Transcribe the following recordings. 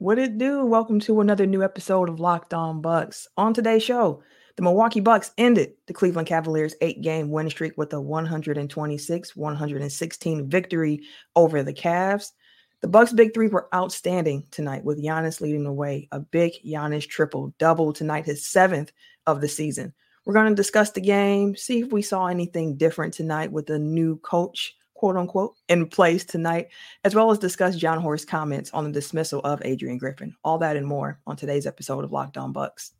What it do? Welcome to another new episode of Locked On Bucks. On today's show, the Milwaukee Bucks ended the Cleveland Cavaliers' eight-game win streak with a 126-116 victory over the Cavs. The Bucks' big three were outstanding tonight, with Giannis leading the way. A big Giannis triple double tonight, his seventh of the season. We're going to discuss the game, see if we saw anything different tonight with the new coach quote unquote, in place tonight, as well as discuss Jon Horst's comments on the dismissal of Adrian Griffin. All that and more on today's episode of Locked On Bucks.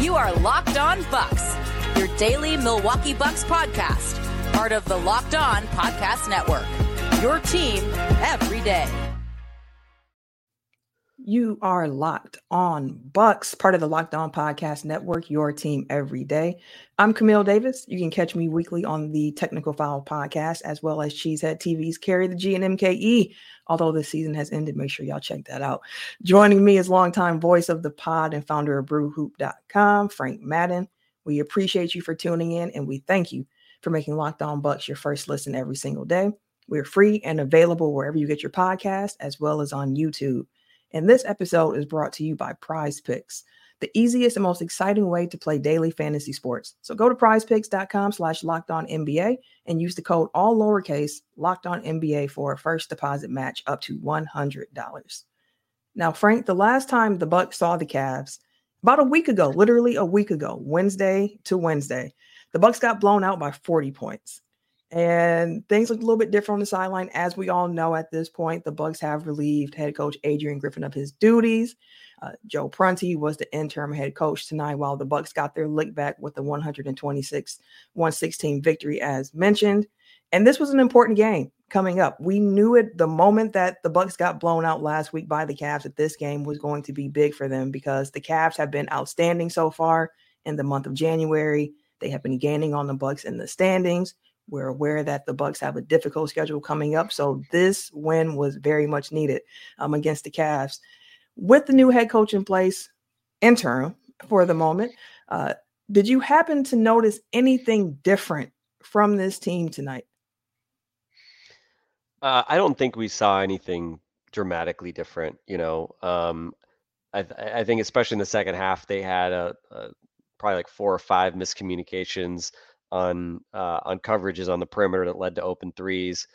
You are Locked On Bucks, your daily Milwaukee Bucks podcast, part of the Locked On Podcast Network. Your team every day. You are locked on Bucks, part of the Locked On Podcast Network, your team every day. I'm Camille Davis. You can catch me weekly on the Technical File podcast, as well as Cheesehead TV's Carry the G and MKE. Although the season has ended, make sure y'all check that out. Joining me is longtime voice of the pod and founder of BrewHoop.com, Frank Madden. We appreciate you for tuning in, and we thank you for making Locked On Bucks your first listen every single day. We're free and available wherever you get your podcast, as well as on YouTube. And this episode is brought to you by Prize Picks, the easiest and most exciting way to play daily fantasy sports. So go to prizepicks.com slash locked on NBA and use the code all lowercase locked on NBA for a first deposit match up to $100. Now, Frank, the last time the Bucks saw the Cavs, about a week ago, literally a week ago, Wednesday to Wednesday, the Bucks got blown out by 40 points. And things look a little bit different on the sideline. As we all know at this point, the Bucks have relieved head coach Adrian Griffin of his duties. Uh, Joe Prunty was the interim head coach tonight, while the Bucks got their lick back with the 126-116 victory, as mentioned. And this was an important game coming up. We knew it the moment that the Bucks got blown out last week by the Cavs that this game was going to be big for them because the Cavs have been outstanding so far in the month of January. They have been gaining on the Bucks in the standings. We're aware that the Bucks have a difficult schedule coming up, so this win was very much needed um, against the Cavs. With the new head coach in place, interim for the moment, uh, did you happen to notice anything different from this team tonight? Uh, I don't think we saw anything dramatically different. You know, um, I, I, think especially in the second half, they had a, a probably like four or five miscommunications on uh, on coverages on the perimeter that led to open threes.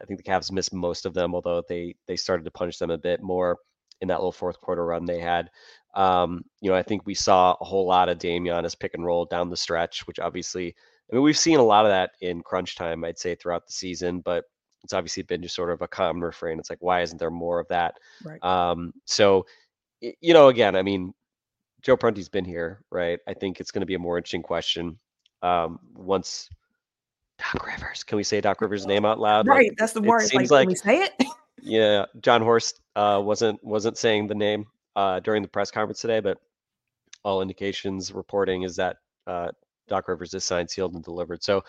I think the Cavs missed most of them, although they they started to punish them a bit more in that little fourth quarter run they had. Um, you know, I think we saw a whole lot of Damian as pick and roll down the stretch, which obviously, I mean, we've seen a lot of that in crunch time, I'd say, throughout the season, but it's obviously been just sort of a common refrain. It's like, why isn't there more of that? Right. Um, so, you know, again, I mean, Joe Prunty's been here, right? I think it's going to be a more interesting question um, once Doc Rivers. Can we say Doc Rivers' name out loud? Right, like, that's the word. It seems like, like say it. yeah, Jon Horst uh, wasn't wasn't saying the name uh, during the press conference today, but all indications reporting is that uh, Doc Rivers is signed, sealed, and delivered. So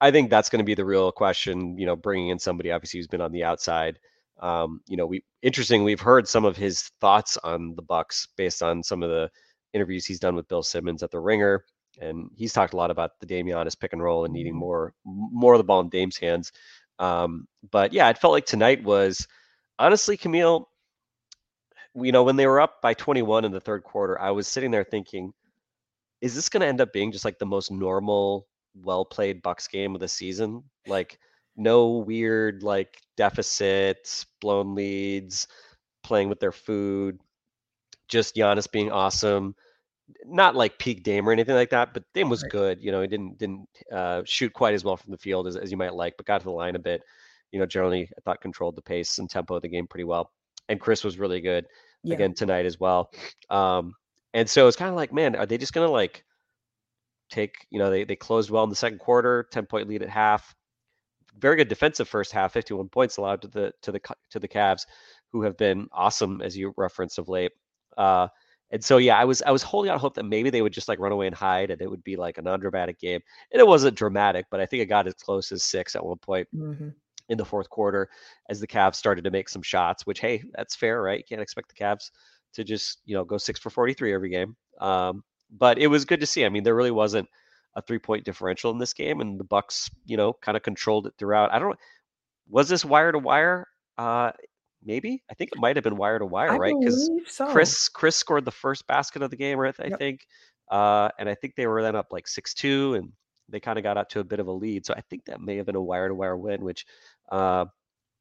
I think that's going to be the real question. You know, bringing in somebody obviously who's been on the outside. Um, you know, we interesting. We've heard some of his thoughts on the Bucks based on some of the interviews he's done with Bill Simmons at the Ringer and he's talked a lot about the Damianis pick and roll and needing mm-hmm. more more of the ball in Dame's hands. Um, but yeah, it felt like tonight was honestly, Camille. You know, when they were up by 21 in the third quarter, I was sitting there thinking, is this going to end up being just like the most normal, well played Bucks game of the season? Like, no weird like deficits, blown leads, playing with their food, just Giannis being awesome not like peak Dame or anything like that, but Dame was right. good. You know, he didn't didn't uh, shoot quite as well from the field as, as you might like, but got to the line a bit. You know, generally I thought controlled the pace and tempo of the game pretty well. And Khris was really good yeah. again tonight as well. Um, and so it's kind of like, man, are they just gonna like take? You know, they they closed well in the second quarter, ten point lead at half. Very good defensive first half, 51 points allowed to the to the to the Cavs, who have been awesome as you referenced of late. Uh, and so yeah, I was I was holding out hope that maybe they would just like run away and hide, and it would be like a non-dramatic game. And it wasn't dramatic, but I think it got as close as six at one point mm-hmm. in the fourth quarter as the Cavs started to make some shots. Which hey, that's fair, right? You can't expect the Cavs to just you know go six for 43 every game. Um, but it was good to see. I mean, there really wasn't a three-point differential in this game, and the Bucks, you know, kind of controlled it throughout. I don't. Was this wire to wire? Uh, maybe I think it might have been wire to wire, right? Because so. Khris Khris scored the first basket of the game, right? I yep. think, uh, and I think they were then up like six two, and they kind of got out to a bit of a lead. So I think that may have been a wire to wire win, which, uh,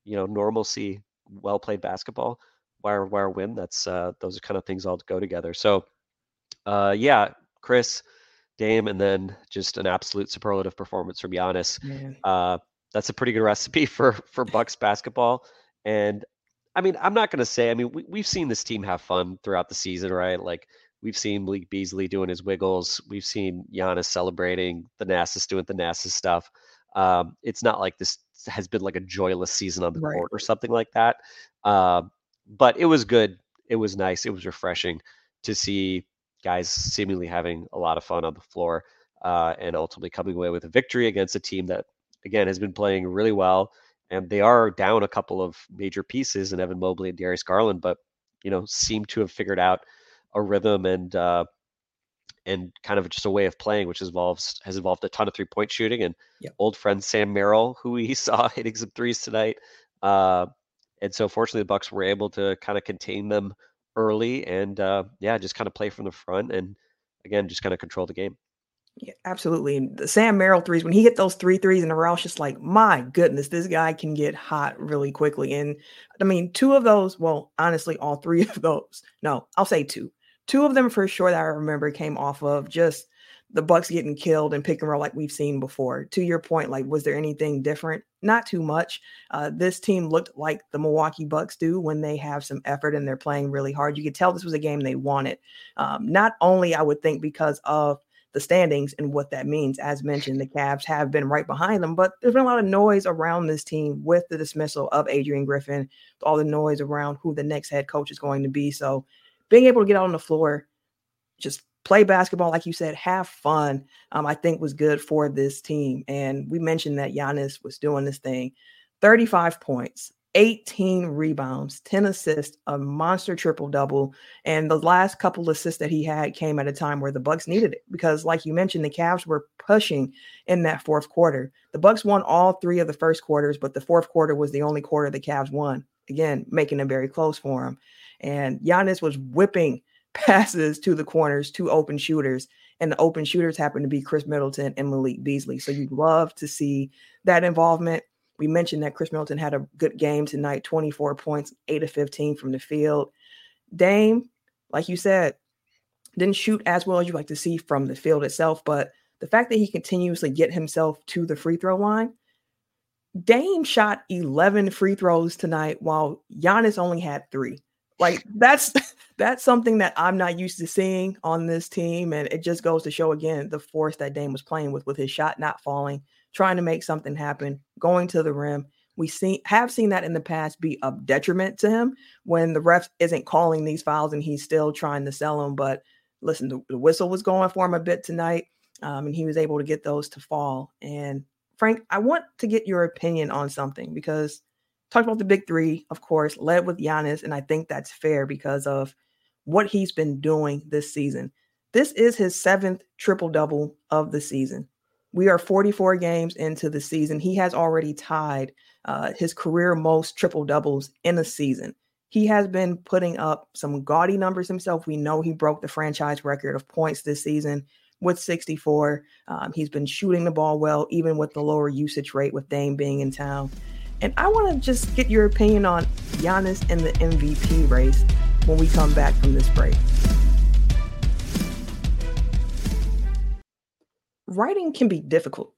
you know, normalcy, well played basketball, wire to wire win. That's uh, those are kind of things all go together. So, uh, yeah, Khris, Dame, and then just an absolute superlative performance from Giannis. Uh, that's a pretty good recipe for for Bucks basketball. And I mean, I'm not going to say. I mean, we, we've seen this team have fun throughout the season, right? Like we've seen Malik Beasley doing his wiggles. We've seen Giannis celebrating. the Thanasis doing Thanasis stuff. Um, it's not like this has been like a joyless season on the right. court or something like that. Uh, but it was good. It was nice. It was refreshing to see guys seemingly having a lot of fun on the floor uh, and ultimately coming away with a victory against a team that, again, has been playing really well. And they are down a couple of major pieces in Evan Mobley and Darius Garland, but you know seem to have figured out a rhythm and uh, and kind of just a way of playing, which involves has involved a ton of three point shooting. And yep. old friend Sam Merrill, who we saw hitting some threes tonight, uh, and so fortunately the Bucks were able to kind of contain them early and uh, yeah, just kind of play from the front and again just kind of control the game. Yeah, absolutely. The Sam Merrill threes, when he hit those three threes in a row, it's just like, my goodness, this guy can get hot really quickly. And I mean, two of those, well, honestly, all three of those, no, I'll say two. Two of them for sure that I remember came off of just the Bucks getting killed and pick and roll like we've seen before. To your point, like was there anything different? Not too much. Uh, this team looked like the Milwaukee Bucks do when they have some effort and they're playing really hard. You could tell this was a game they wanted. Um, not only I would think because of the standings and what that means. As mentioned, the Cavs have been right behind them, but there's been a lot of noise around this team with the dismissal of Adrian Griffin, all the noise around who the next head coach is going to be. So being able to get out on the floor, just play basketball, like you said, have fun, um, I think was good for this team. And we mentioned that Giannis was doing this thing 35 points, 18 rebounds, 10 assists, a monster triple double. And the last couple assists that he had came at a time where the Bucks needed it because, like you mentioned, the Cavs were pushing in that fourth quarter. The Bucks won all three of the first quarters, but the fourth quarter was the only quarter the Cavs won. Again, making it very close for him. And Giannis was whipping passes to the corners to open shooters. And the open shooters happen to be Khris Middleton and Malik Beasley. So you'd love to see that involvement. We mentioned that Khris Middleton had a good game tonight 24 points, 8 of 15 from the field. Dame, like you said, didn't shoot as well as you like to see from the field itself, but the fact that he continuously get himself to the free throw line, Dame shot 11 free throws tonight while Giannis only had three. Like that's that's something that I'm not used to seeing on this team. And it just goes to show again the force that Dame was playing with, with his shot not falling, trying to make something happen, going to the rim. We see have seen that in the past be a detriment to him when the ref isn't calling these fouls and he's still trying to sell them. But listen, the, the whistle was going for him a bit tonight, um, and he was able to get those to fall. And Frank, I want to get your opinion on something because talked about the big three, of course, led with Giannis, and I think that's fair because of what he's been doing this season. This is his seventh triple double of the season. We are 44 games into the season. He has already tied uh, his career most triple doubles in a season. He has been putting up some gaudy numbers himself. We know he broke the franchise record of points this season with 64. Um, he's been shooting the ball well, even with the lower usage rate with Dame being in town. And I want to just get your opinion on Giannis and the MVP race when we come back from this break. Writing can be difficult.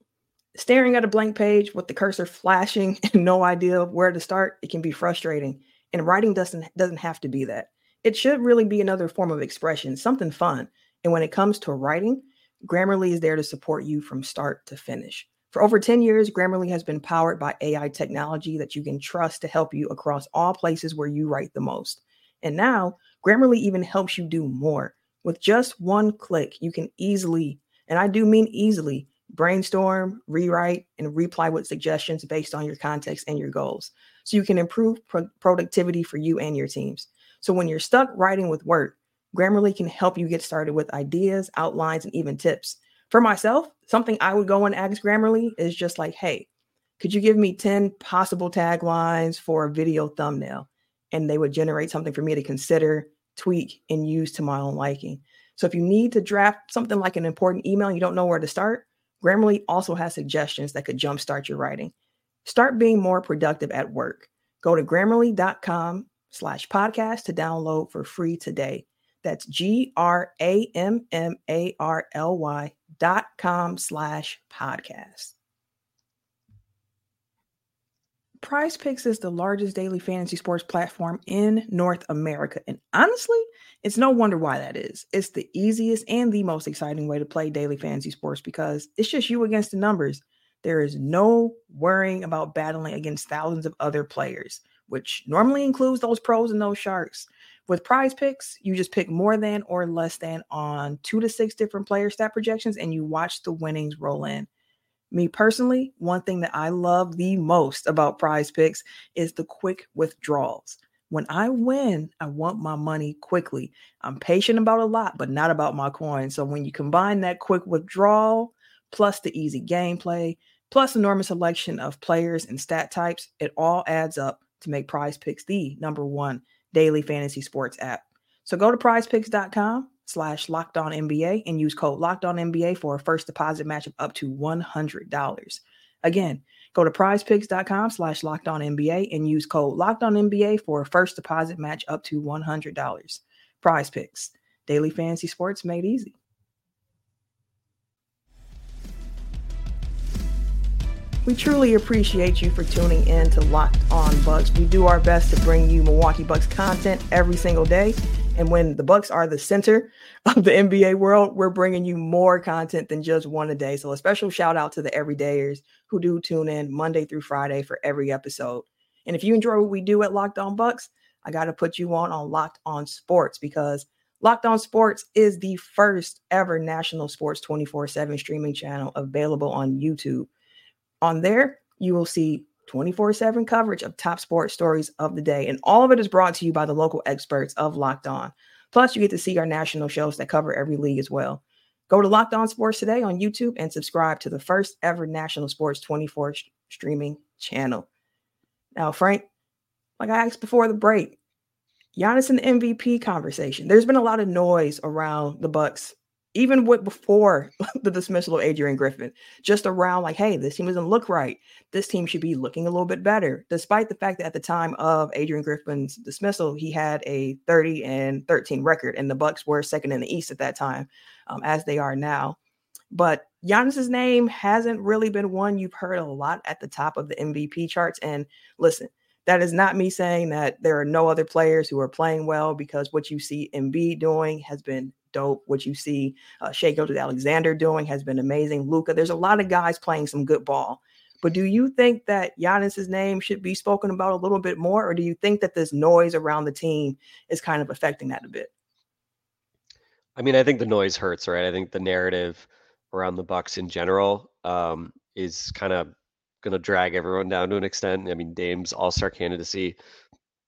Staring at a blank page with the cursor flashing and no idea where to start, it can be frustrating. And writing doesn't doesn't have to be that. It should really be another form of expression, something fun. And when it comes to writing, Grammarly is there to support you from start to finish. For over 10 years, Grammarly has been powered by AI technology that you can trust to help you across all places where you write the most. And now, Grammarly even helps you do more. With just one click, you can easily, and I do mean easily, brainstorm, rewrite, and reply with suggestions based on your context and your goals. So you can improve pro- productivity for you and your teams. So when you're stuck writing with Word, Grammarly can help you get started with ideas, outlines, and even tips. For myself, something I would go and ask Grammarly is just like, hey, could you give me 10 possible taglines for a video thumbnail? and they would generate something for me to consider, tweak, and use to my own liking. So if you need to draft something like an important email and you don't know where to start, Grammarly also has suggestions that could jumpstart your writing. Start being more productive at work. Go to grammarly.com slash podcast to download for free today. That's G R A M M A R L Y dot com slash podcast. Prize Picks is the largest daily fantasy sports platform in North America. And honestly, it's no wonder why that is. It's the easiest and the most exciting way to play daily fantasy sports because it's just you against the numbers. There is no worrying about battling against thousands of other players, which normally includes those pros and those sharks. With prize picks, you just pick more than or less than on two to six different player stat projections and you watch the winnings roll in. Me personally, one thing that I love the most about prize picks is the quick withdrawals. When I win, I want my money quickly. I'm patient about a lot, but not about my coin. So when you combine that quick withdrawal plus the easy gameplay, plus enormous selection of players and stat types, it all adds up to make prize picks the number one daily fantasy sports app. So go to prizepicks.com slash locked on NBA and use code locked on NBA for a first deposit match of up to $100. Again, go to prizepicks.com slash locked on NBA and use code locked on NBA for a first deposit match up to $100. Prize picks, daily fantasy sports made easy. We truly appreciate you for tuning in to Locked On Bucks. We do our best to bring you Milwaukee Bucks content every single day. And when the Bucks are the center of the NBA world, we're bringing you more content than just one a day. So a special shout out to the everydayers who do tune in Monday through Friday for every episode. And if you enjoy what we do at Locked On Bucks, I got to put you on on Locked On Sports because Locked On Sports is the first ever national sports 24/7 streaming channel available on YouTube. On there, you will see 24 7 coverage of top sports stories of the day. And all of it is brought to you by the local experts of Locked On. Plus, you get to see our national shows that cover every league as well. Go to Locked On Sports today on YouTube and subscribe to the first ever national sports 24 sh- streaming channel. Now, Frank, like I asked before the break, Giannis and the MVP conversation. There's been a lot of noise around the Bucks even with before the dismissal of Adrian Griffin, just around like, hey, this team doesn't look right. This team should be looking a little bit better, despite the fact that at the time of Adrian Griffin's dismissal, he had a 30 and 13 record, and the Bucks were second in the East at that time, um, as they are now. But Giannis's name hasn't really been one you've heard a lot at the top of the MVP charts. And listen, that is not me saying that there are no other players who are playing well because what you see Embiid doing has been dope. What you see uh, Shai Gilgeous-Alexander doing has been amazing. Luka, there's a lot of guys playing some good ball. But do you think that Giannis's name should be spoken about a little bit more, or do you think that this noise around the team is kind of affecting that a bit? I mean, I think the noise hurts, right? I think the narrative around the Bucks in general um, is kind of going to drag everyone down to an extent. I mean, Dame's All Star candidacy,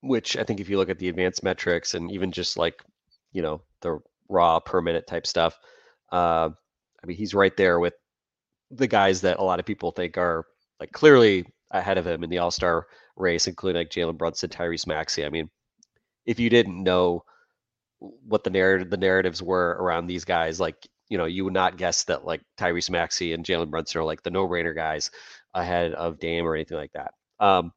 which I think if you look at the advanced metrics and even just like you know the raw per minute type stuff. Uh, I mean, he's right there with the guys that a lot of people think are like clearly ahead of him in the All Star race, including like Jalen Brunson, Tyrese Maxey. I mean, if you didn't know what the narrative the narratives were around these guys, like you know, you would not guess that like Tyrese Maxey and Jalen Brunson are like the no brainer guys ahead of Dame or anything like that. Um,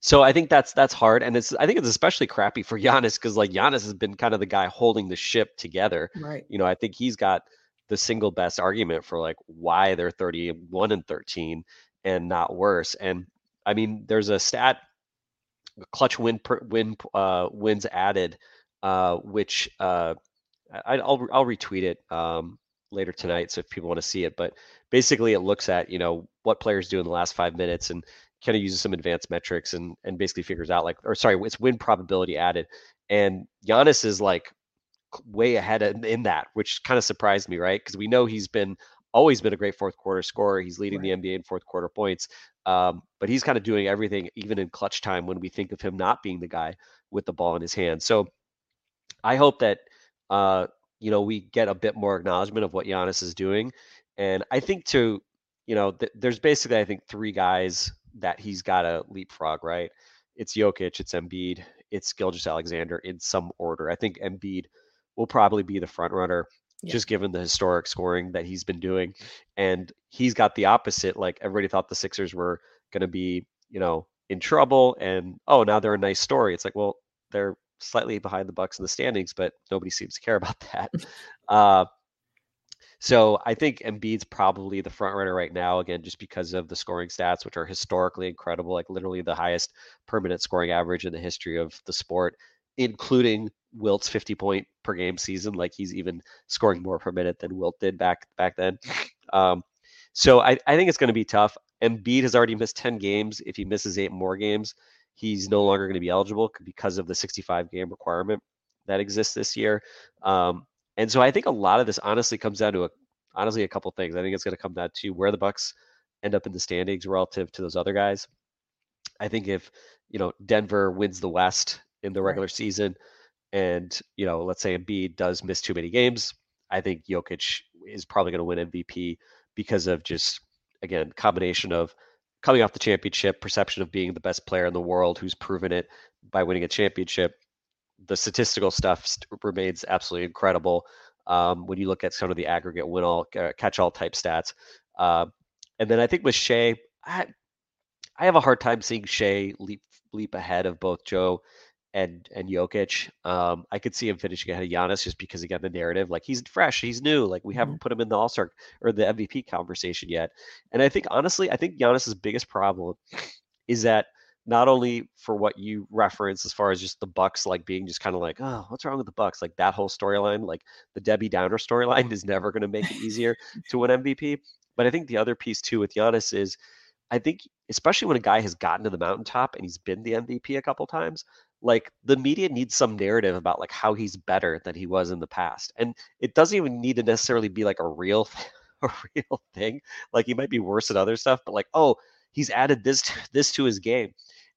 so I think that's that's hard, and it's I think it's especially crappy for Giannis because like Giannis has been kind of the guy holding the ship together. Right. You know, I think he's got the single best argument for like why they're 31 and 13 and not worse. And I mean, there's a stat clutch win per, win uh, wins added, uh, which uh, I, will I'll retweet it um, later tonight, so if people want to see it. But basically, it looks at you know what players do in the last five minutes, and kind of uses some advanced metrics and and basically figures out like or sorry it's win probability added and Giannis is like way ahead in, that which kind of surprised me right because we know he's been always been a great fourth quarter scorer he's leading right. the NBA in fourth quarter points um, but he's kind of doing everything even in clutch time when we think of him not being the guy with the ball in his hand so I hope that uh, you know we get a bit more acknowledgement of what Giannis is doing and I think to you know th- there's basically I think three guys that he's got to leapfrog, right? It's Jokic, it's Embiid, it's Gilgeous-Alexander in some order. I think Embiid will probably be the front runner yeah. just given the historic scoring that he's been doing. And he's got the opposite. Like everybody thought the Sixers were going to be, you know, in trouble and oh, now they're a nice story. It's like, well, they're slightly behind the Bucks in the standings, but nobody seems to care about that. Uh, so I think Embiid's probably the front runner right now, again, just because of the scoring stats, which are historically incredible, like literally the highest permanent scoring average in the history of the sport, including Wilt's 50 point per game season. Like he's even scoring more per minute than Wilt did back back then. Um, so I, I think it's going to be tough. Embiid has already missed 10 games. If he misses eight more games, he's no longer going to be eligible because of the 65 game requirement that exists this year. Um, and so I think a lot of this honestly comes down to a, honestly a couple things. I think it's going to come down to where the Bucks end up in the standings relative to those other guys. I think if you know Denver wins the West in the regular right. season, and you know let's say Embiid does miss too many games, I think Jokic is probably going to win MVP because of just again combination of coming off the championship, perception of being the best player in the world, who's proven it by winning a championship, the statistical stuff remains absolutely incredible. Um, when you look at some of the aggregate win all uh, catch all type stats, uh, and then I think with Shai, I I have a hard time seeing Shai leap leap ahead of both Joe and and Jokic. Um, I could see him finishing ahead of Giannis just because again the narrative, like he's fresh, he's new, like we haven't mm-hmm. put him in the All Star or the MVP conversation yet. And I think honestly, I think Giannis's biggest problem is that not only for what you reference as far as just the Bucks like being just kind of like, oh, what's wrong with the Bucks? Like that whole storyline, like the Debbie Downer storyline is never going to make it easier to win MVP. But I think the other piece too with Giannis is I think especially when a guy has gotten to the mountaintop and he's been the MVP a couple times, like the media needs some narrative about like how he's better than he was in the past. And it doesn't even need to necessarily be like a real a real thing. Like he might be worse at other stuff, but like, oh, he's added this this to his game.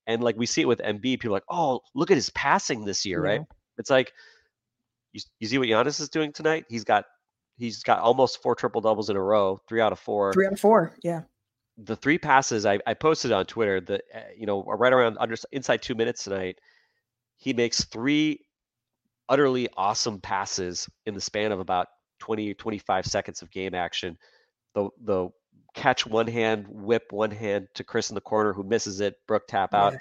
And like we see it with Embiid, people like, oh, look at his passing this year, yeah. right? It's like you, you see what Giannis is doing tonight. He's got he's got almost four triple doubles in a row, three out of four. Three out of four, yeah. The three passes I, I posted on Twitter, the uh, you know right around under inside two minutes tonight, he makes three utterly awesome passes in the span of about 20 25 seconds of game action. The the catch one hand, whip one hand to Khris in the corner who misses it. Brook tap out.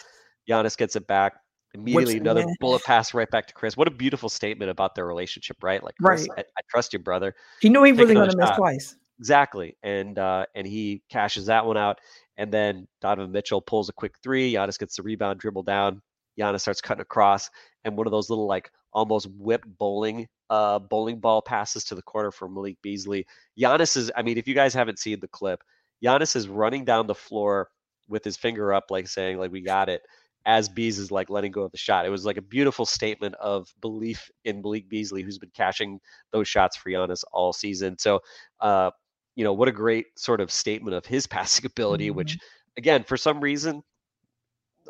Giannis gets it back. Immediately another bullet pass right back to Khris. What a beautiful statement about their relationship, right? Like, right. I, I trust you, brother. He knew he wasn't going to miss twice. Exactly, and uh, and he cashes that one out, and then Donovan Mitchell pulls a quick three. Giannis gets the rebound, dribble down. Giannis starts cutting across, and one of those little like almost whip bowling uh, bowling ball passes to the corner for Malik Beasley. Giannis is, I mean, if you guys haven't seen the clip, Giannis is running down the floor with his finger up, like saying, like, we got it, as Bees is like letting go of the shot. It was like a beautiful statement of belief in Malik Beasley, who's been cashing those shots for Giannis all season. So, uh, you know, what a great sort of statement of his passing ability, mm-hmm. which, again, for some reason,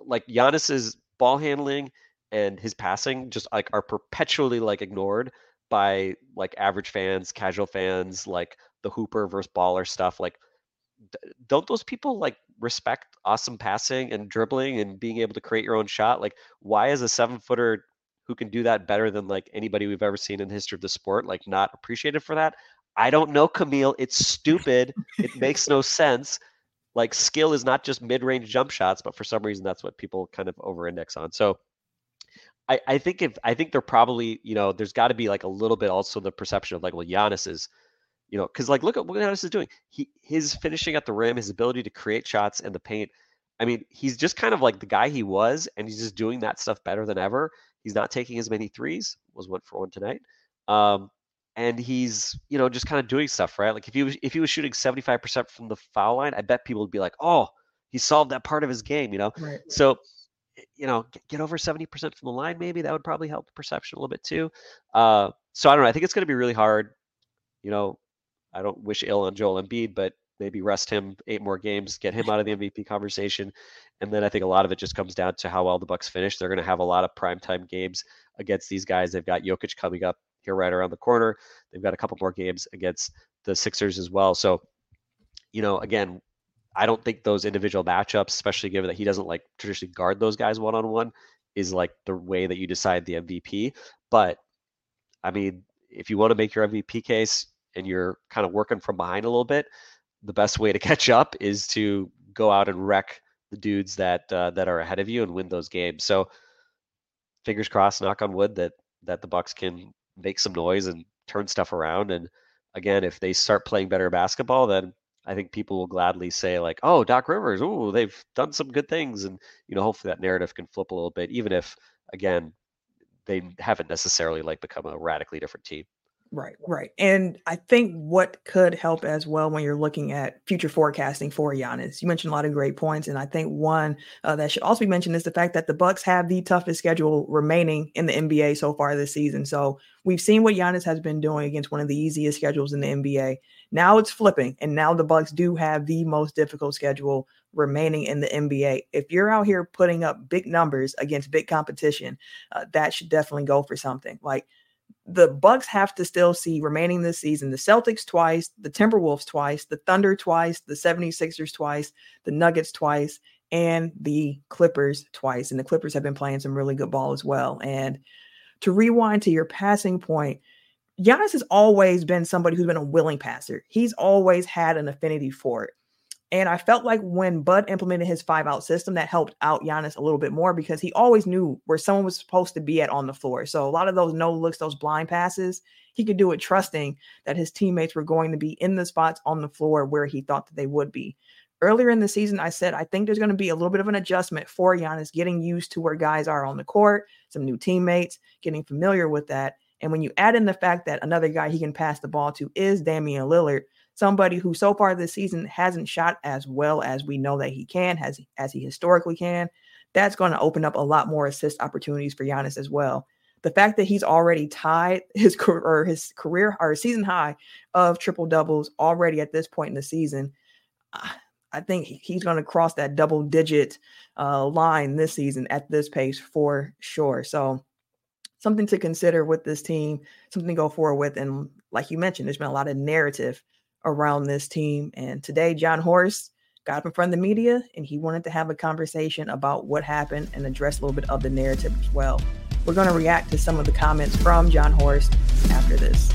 like Giannis's ball handling and his passing just like are perpetually like ignored by like average fans, casual fans, like the Hooper versus baller stuff. Like, don't those people like respect awesome passing and dribbling and being able to create your own shot? Like, why is a seven footer who can do that better than like anybody we've ever seen in the history of the sport like not appreciated for that? I don't know, Camille. It's stupid. it makes no sense. Like skill is not just mid-range jump shots, but for some reason that's what people kind of over-index on. So I, I think if I think they're probably, you know, there's got to be like a little bit also the perception of like, well, Giannis is, you know, because like look at what Giannis is doing. He his finishing at the rim, his ability to create shots in the paint. I mean, he's just kind of like the guy he was, and he's just doing that stuff better than ever. He's not taking as many threes. Was one for one tonight. Um, and he's you know just kind of doing stuff right. Like if he was if he was shooting 75% from the foul line, I bet people would be like, oh, he solved that part of his game, you know. Right. So you know, get, get over 70% from the line, maybe that would probably help the perception a little bit too. Uh, so I don't know. I think it's going to be really hard. You know, I don't wish ill on Joel Embiid, but maybe rest him eight more games, get him out of the MVP conversation. And then I think a lot of it just comes down to how well the Bucks finish. They're going to have a lot of primetime games against these guys. They've got Jokic coming up here right around the corner. They've got a couple more games against the Sixers as well. So, you know, again, I don't think those individual matchups, especially given that he doesn't like traditionally guard those guys one on one, is like the way that you decide the MVP. But I mean, if you want to make your MVP case and you're kind of working from behind a little bit, the best way to catch up is to go out and wreck the dudes that uh, that are ahead of you and win those games. So fingers crossed, knock on wood that that the Bucks can make some noise and turn stuff around. And again, if they start playing better basketball, then I think people will gladly say like, "Oh, Doc Rivers, oh, they've done some good things," and you know, hopefully that narrative can flip a little bit, even if again they haven't necessarily like become a radically different team. Right, right. And I think what could help as well when you're looking at future forecasting for Giannis, you mentioned a lot of great points, and I think one uh, that should also be mentioned is the fact that the Bucks have the toughest schedule remaining in the NBA so far this season. So we've seen what Giannis has been doing against one of the easiest schedules in the NBA. Now it's flipping, and now the Bucks do have the most difficult schedule remaining in the NBA. If you're out here putting up big numbers against big competition, uh, that should definitely go for something. Like the Bucks have to still see remaining this season the Celtics twice, the Timberwolves twice, the Thunder twice, the 76ers twice, the Nuggets twice, and the Clippers twice. And the Clippers have been playing some really good ball as well. And to rewind to your passing point, Giannis has always been somebody who's been a willing passer. He's always had an affinity for it. And I felt like when Bud implemented his five out system, that helped out Giannis a little bit more because he always knew where someone was supposed to be at on the floor. So a lot of those no looks, those blind passes, he could do it trusting that his teammates were going to be in the spots on the floor where he thought that they would be. Earlier in the season, I said I think there's going to be a little bit of an adjustment for Giannis getting used to where guys are on the court, some new teammates, getting familiar with that. And when you add in the fact that another guy he can pass the ball to is Damian Lillard, somebody who so far this season hasn't shot as well as we know that he can, has as he historically can, that's going to open up a lot more assist opportunities for Giannis as well. The fact that he's already tied his career or his career or season high of triple doubles already at this point in the season, I think he's going to cross that double digit uh, line this season at this pace for sure. So something to consider with this team, something to go forward with. And like you mentioned, there's been a lot of narrative around this team. And today, Jon Horst got up in front of the media and he wanted to have a conversation about what happened and address a little bit of the narrative as well. We're going to react to some of the comments from Jon Horst after this.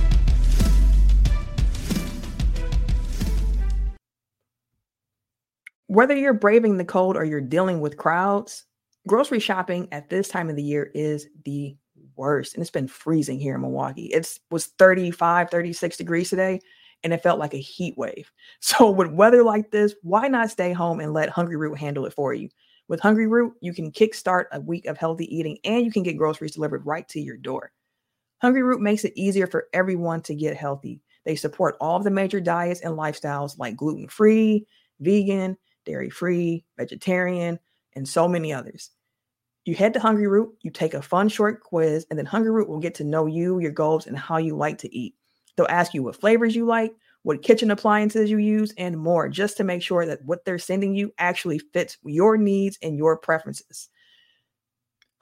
Whether you're braving the cold or you're dealing with crowds, grocery shopping at this time of the year is the worst. And it's been freezing here in Milwaukee. It was 35, 36 degrees today and it felt like a heat wave. So with weather like this, why not stay home and let Hungryroot handle it for you? With Hungryroot, you can kickstart a week of healthy eating and you can get groceries delivered right to your door. Hungryroot makes it easier for everyone to get healthy. They support all of the major diets and lifestyles like gluten-free, vegan, dairy-free, vegetarian, and so many others. You head to Hungryroot, you take a fun short quiz, and then Hungryroot will get to know you, your goals, and how you like to eat. They'll ask you what flavors you like, what kitchen appliances you use, and more, just to make sure that what they're sending you actually fits your needs and your preferences.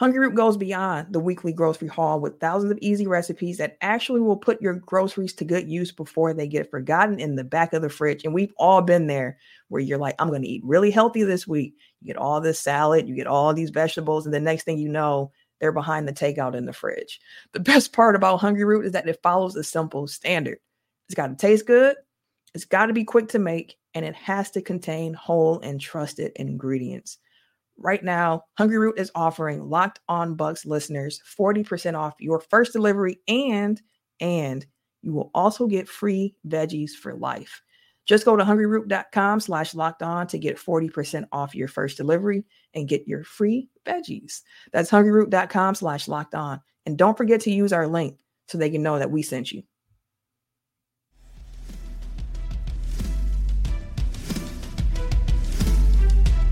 Hungryroot goes beyond the weekly grocery haul with thousands of easy recipes that actually will put your groceries to good use before they get forgotten in the back of the fridge. And we've all been there where you're like, I'm going to eat really healthy this week. You get all this salad, you get all these vegetables, and the next thing you know, they're behind the takeout in the fridge. The best part about Hungryroot is that it follows a simple standard. It's got to taste good, it's got to be quick to make, and it has to contain whole and trusted ingredients. Right now, Hungryroot is offering Locked On Bucks listeners 40% off your first delivery and and you will also get free veggies for life. Just go to hungryroot.com slash locked on to get 40% off your first delivery and get your free veggies. That's hungryroot.com slash locked on. And don't forget to use our link so they can know that we sent you.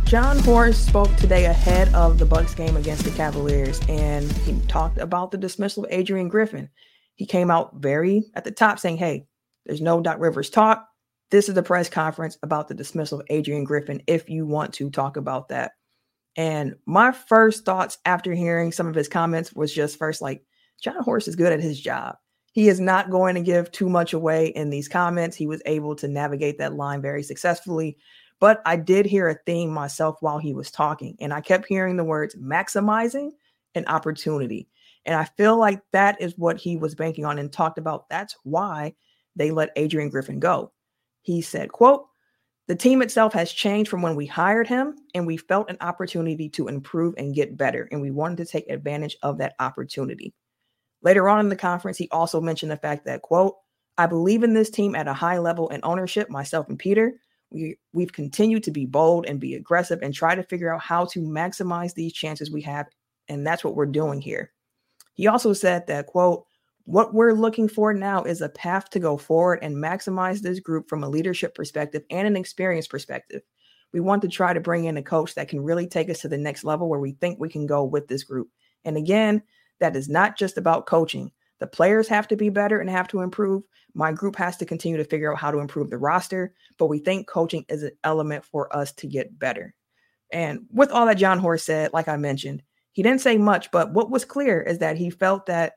Jon Horst spoke today ahead of the Bucks game against the Cavaliers, and he talked about the dismissal of Adrian Griffin. He came out very at the top saying, Hey, there's no Doc Rivers talk. This is the press conference about the dismissal of Adrian Griffin, if you want to talk about that. And my first thoughts after hearing some of his comments was just first like, Jon Horst is good at his job. He is not going to give too much away in these comments. He was able to navigate that line very successfully. But I did hear a theme myself while he was talking, and I kept hearing the words maximizing and opportunity. And I feel like that is what he was banking on and talked about. That's why they let Adrian Griffin go. He said, quote, the team itself has changed from when we hired him, and we felt an opportunity to improve and get better, and we wanted to take advantage of that opportunity. Later on in the conference, he also mentioned the fact that, quote, I believe in this team at a high level and ownership, myself and Peter. We, we've continued to be bold and be aggressive and try to figure out how to maximize these chances we have. And that's what we're doing here. He also said that, quote, what we're looking for now is a path to go forward and maximize this group from a leadership perspective and an experience perspective. We want to try to bring in a coach that can really take us to the next level where we think we can go with this group. And again, that is not just about coaching. The players have to be better and have to improve. My group has to continue to figure out how to improve the roster, but we think coaching is an element for us to get better. And with all that Jon Horst said, like I mentioned, he didn't say much, but what was clear is that he felt that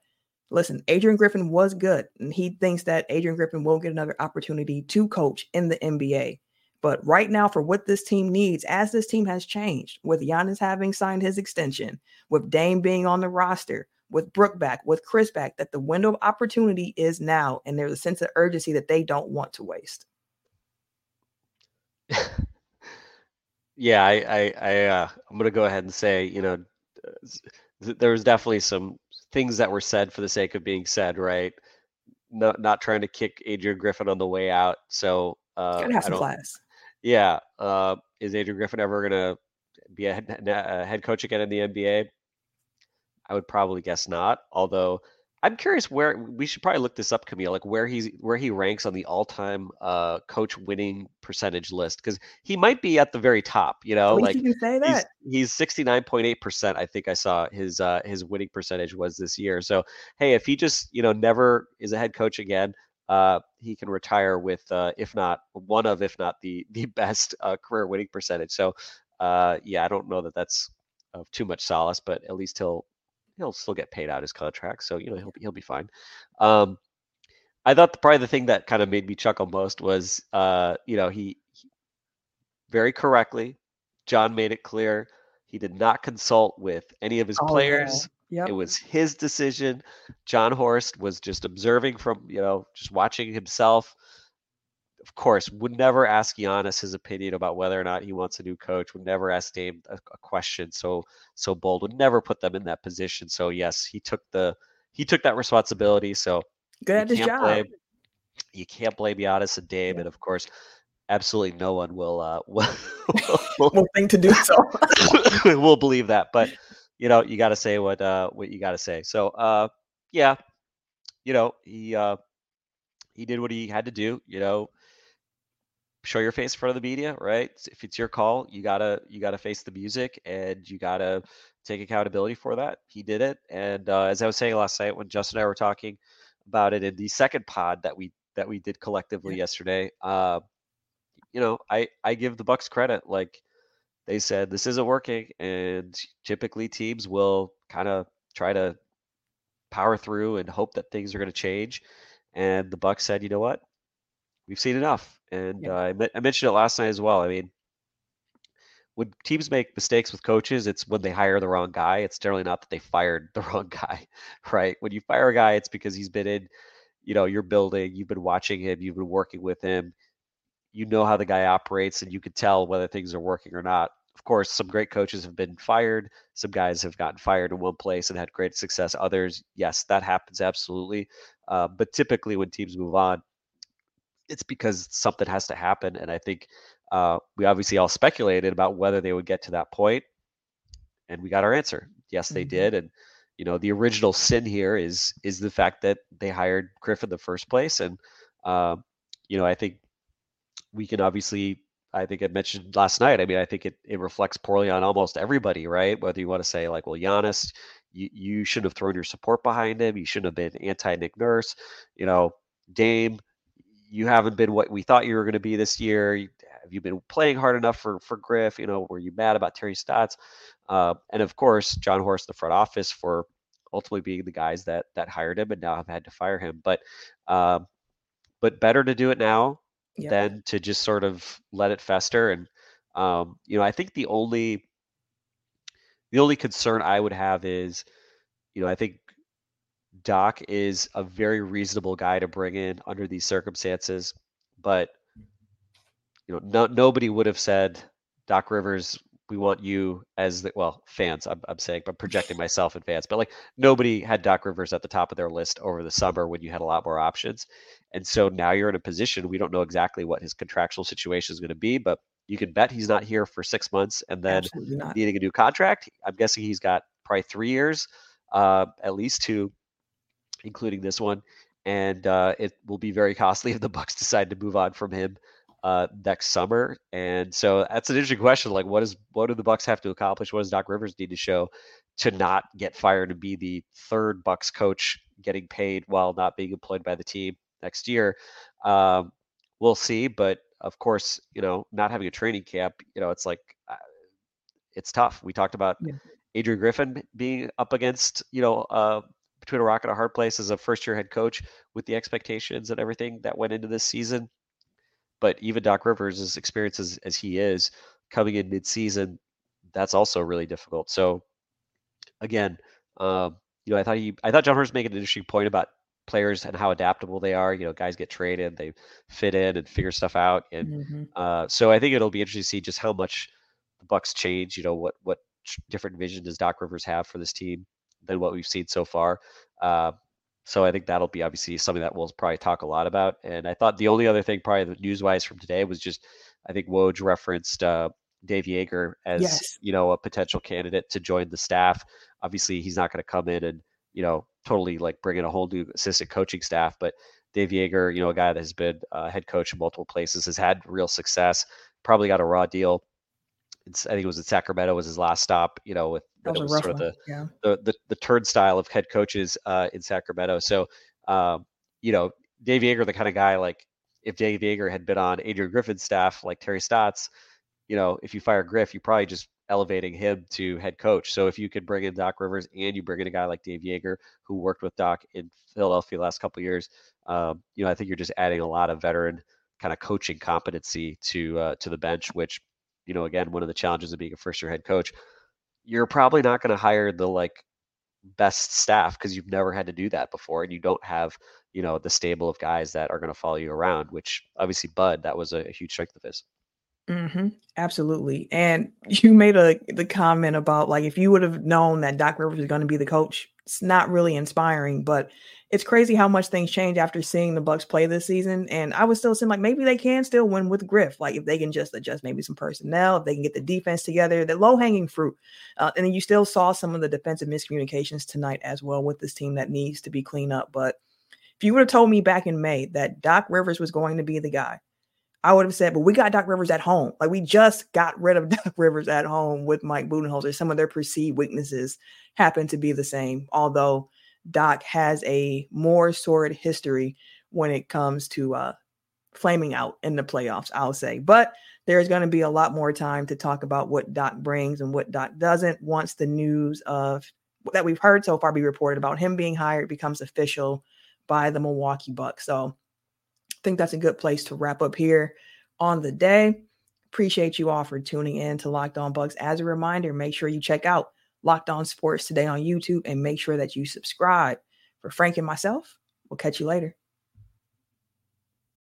listen, Adrian Griffin was good, and he thinks that Adrian Griffin will get another opportunity to coach in the NBA. But right now, for what this team needs, as this team has changed, with Giannis having signed his extension, with Dame being on the roster, with Brook back, with Khris back, that the window of opportunity is now, and there's a sense of urgency that they don't want to waste. yeah, I, I, I uh, I'm gonna go ahead and say, you know, there was definitely some things that were said for the sake of being said, right? Not not trying to kick Adrian Griffin on the way out. So uh, gotta have some class. Yeah, uh, is Adrian Griffin ever gonna be a head, a head coach again in the NBA? I would probably guess not. Although I'm curious where we should probably look this up, Camille, like where he's where he ranks on the all-time uh, coach winning percentage list because he might be at the very top. You know, like you say that. he's 69.8 percent. I think I saw his uh, his winning percentage was this year. So hey, if he just you know never is a head coach again, uh, he can retire with uh, if not one of if not the the best uh, career winning percentage. So uh, yeah, I don't know that that's of too much solace, but at least he'll he'll still get paid out his contract, so you know he'll he'll be fine. Um, I thought the, probably the thing that kind of made me chuckle most was, uh, you know, he, he very correctly, Jon made it clear he did not consult with any of his oh, players. Yeah. Yep. It was his decision. Jon Horst was just observing from, you know, just watching himself of course, would never ask Giannis his opinion about whether or not he wants a new coach. Would never ask Dame a, a question so so bold. Would never put them in that position. So yes, he took the he took that responsibility. So good at his job. Blame, you can't blame Giannis and Dame, yeah. and of course, absolutely no one will uh, will, will, will think to do so. we'll believe that, but you know, you got to say what uh, what you got to say. So uh, yeah, you know, he uh, he did what he had to do. You know, show your face in front of the media, right? If it's your call, you gotta you gotta face the music and you gotta take accountability for that. He did it, and uh, as I was saying last night when Justin and I were talking about it in the second pod that we that we did collectively yeah. yesterday, uh, you know, I I give the Bucks credit. Like they said, this isn't working, and typically teams will kind of try to power through and hope that things are going to change. And the Bucks said, you know what, we've seen enough. And yeah. uh, I, I mentioned it last night as well. I mean, when teams make mistakes with coaches, it's when they hire the wrong guy. It's generally not that they fired the wrong guy, right? When you fire a guy, it's because he's been in, you know, your building, you've been watching him, you've been working with him, you know how the guy operates, and you can tell whether things are working or not. Of course, some great coaches have been fired. Some guys have gotten fired in one place and had great success. Others, yes, that happens absolutely. Uh, but typically, when teams move on, it's because something has to happen. And I think uh, we obviously all speculated about whether they would get to that point, and we got our answer. Yes, they mm-hmm. did. And you know, the original sin here is is the fact that they hired Griff in the first place. And uh, you know, I think we can obviously. I think I mentioned last night. I mean, I think it, it reflects poorly on almost everybody, right? Whether you want to say like, well, Giannis, you, you should have thrown your support behind him. You shouldn't have been anti Nick Nurse. You know, Dame, you haven't been what we thought you were going to be this year. Have you been playing hard enough for for Griff? You know, were you mad about Terry Stotts? Uh, and of course, Jon Horst, the front office, for ultimately being the guys that that hired him and now have had to fire him. But um, but better to do it now yep. than to just sort of let it fester. And Um, you know, I think the only the only concern I would have is, you know, I think Doc is a very reasonable guy to bring in under these circumstances, but you know, no, nobody would have said Doc Rivers we want you as the well fans I'm, I'm saying but projecting myself in fans but like nobody had doc rivers at the top of their list over the summer when you had a lot more options and so now you're in a position we don't know exactly what his contractual situation is going to be but you can bet he's not here for six months and then needing a new contract. I'm guessing he's got probably three years uh, at least two including this one and uh, it will be very costly if the bucks decide to move on from him uh, next summer. And so that's an interesting question. Like, what is what do the Bucks have to accomplish? What does Doc Rivers need to show to not get fired and be the third Bucks coach getting paid while not being employed by the team next year? Um, we'll see. But of course, you know, not having a training camp, you know, it's like uh, it's tough. We talked about yeah. Adrian Griffin being up against, you know, uh, between a rock and a hard place as a first year head coach with the expectations and everything that went into this season. But even Doc Rivers, as experienced as, as he is, coming in midseason, that's also really difficult. So again, um, you know, I thought he, I thought Jon Horst made an interesting point about players and how adaptable they are. You know, guys get traded, they fit in and figure stuff out, and mm-hmm. uh, so I think it'll be interesting to see just how much the Bucks change. You know, what what different vision does Doc Rivers have for this team than what we've seen so far. Uh, so I think that'll be obviously something that we'll probably talk a lot about. And I thought the only other thing, probably news wise from today, was just I think Woj referenced uh, Dave Joerger as yes. you know a potential candidate to join the staff. Obviously, he's not going to come in and you know totally like bring in a whole new assistant coaching staff, but Dave Joerger, you know, a guy that has been uh, head coach in multiple places, has had real success. Probably got a raw deal it's, I think it was at Sacramento was his last stop. You know, with that was, sort of the, yeah. the, the the turnstile of head coaches uh, in Sacramento. So, um, you know, Dave Joerger, the kind of guy like if Dave Joerger had been on Adrian Griffin's staff, like Terry Stotts, you know, if you fire Griff, you're probably just elevating him to head coach. So if you could bring in Doc Rivers and you bring in a guy like Dave Joerger, who worked with Doc in Philadelphia last couple years, um, you know, I think you're just adding a lot of veteran kind of coaching competency to uh, to the bench, which you know, again, one of the challenges of being a first year head coach, you're probably not going to hire the like best staff because you've never had to do that before and you don't have, you know, the stable of guys that are going to follow you around, which obviously Bud, that was a, a huge strength of his. Mm-hmm. Absolutely. And you made a the comment about like if you would have known that Doc Rivers was going to be the coach, it's not really inspiring, but it's crazy how much things change after seeing the Bucks play this season. And I was still saying like maybe they can still win with Griff, like if they can just adjust maybe some personnel, if they can get the defense together, the low hanging fruit. Uh, and then you still saw some of the defensive miscommunications tonight as well with this team that needs to be cleaned up. But if you would have told me back in May that Doc Rivers was going to be the guy, I would have said, but we got Doc Rivers at home. Like we just got rid of Doc Rivers at home with Mike Budenholzer. Some of their perceived weaknesses happen to be the same, although Doc has a more sordid history when it comes to uh, flaming out in the playoffs, I'll say. But there's going to be a lot more time to talk about what Doc brings and what Doc doesn't once the news of that we've heard so far be reported about him being hired becomes official by the Milwaukee Bucks. So think that's a good place to wrap up here on the day. Appreciate you all for tuning in to Locked On Bucks. As a reminder, make sure you check out Locked On Sports today on YouTube and make sure that you subscribe. For Frank and myself, we'll catch you later.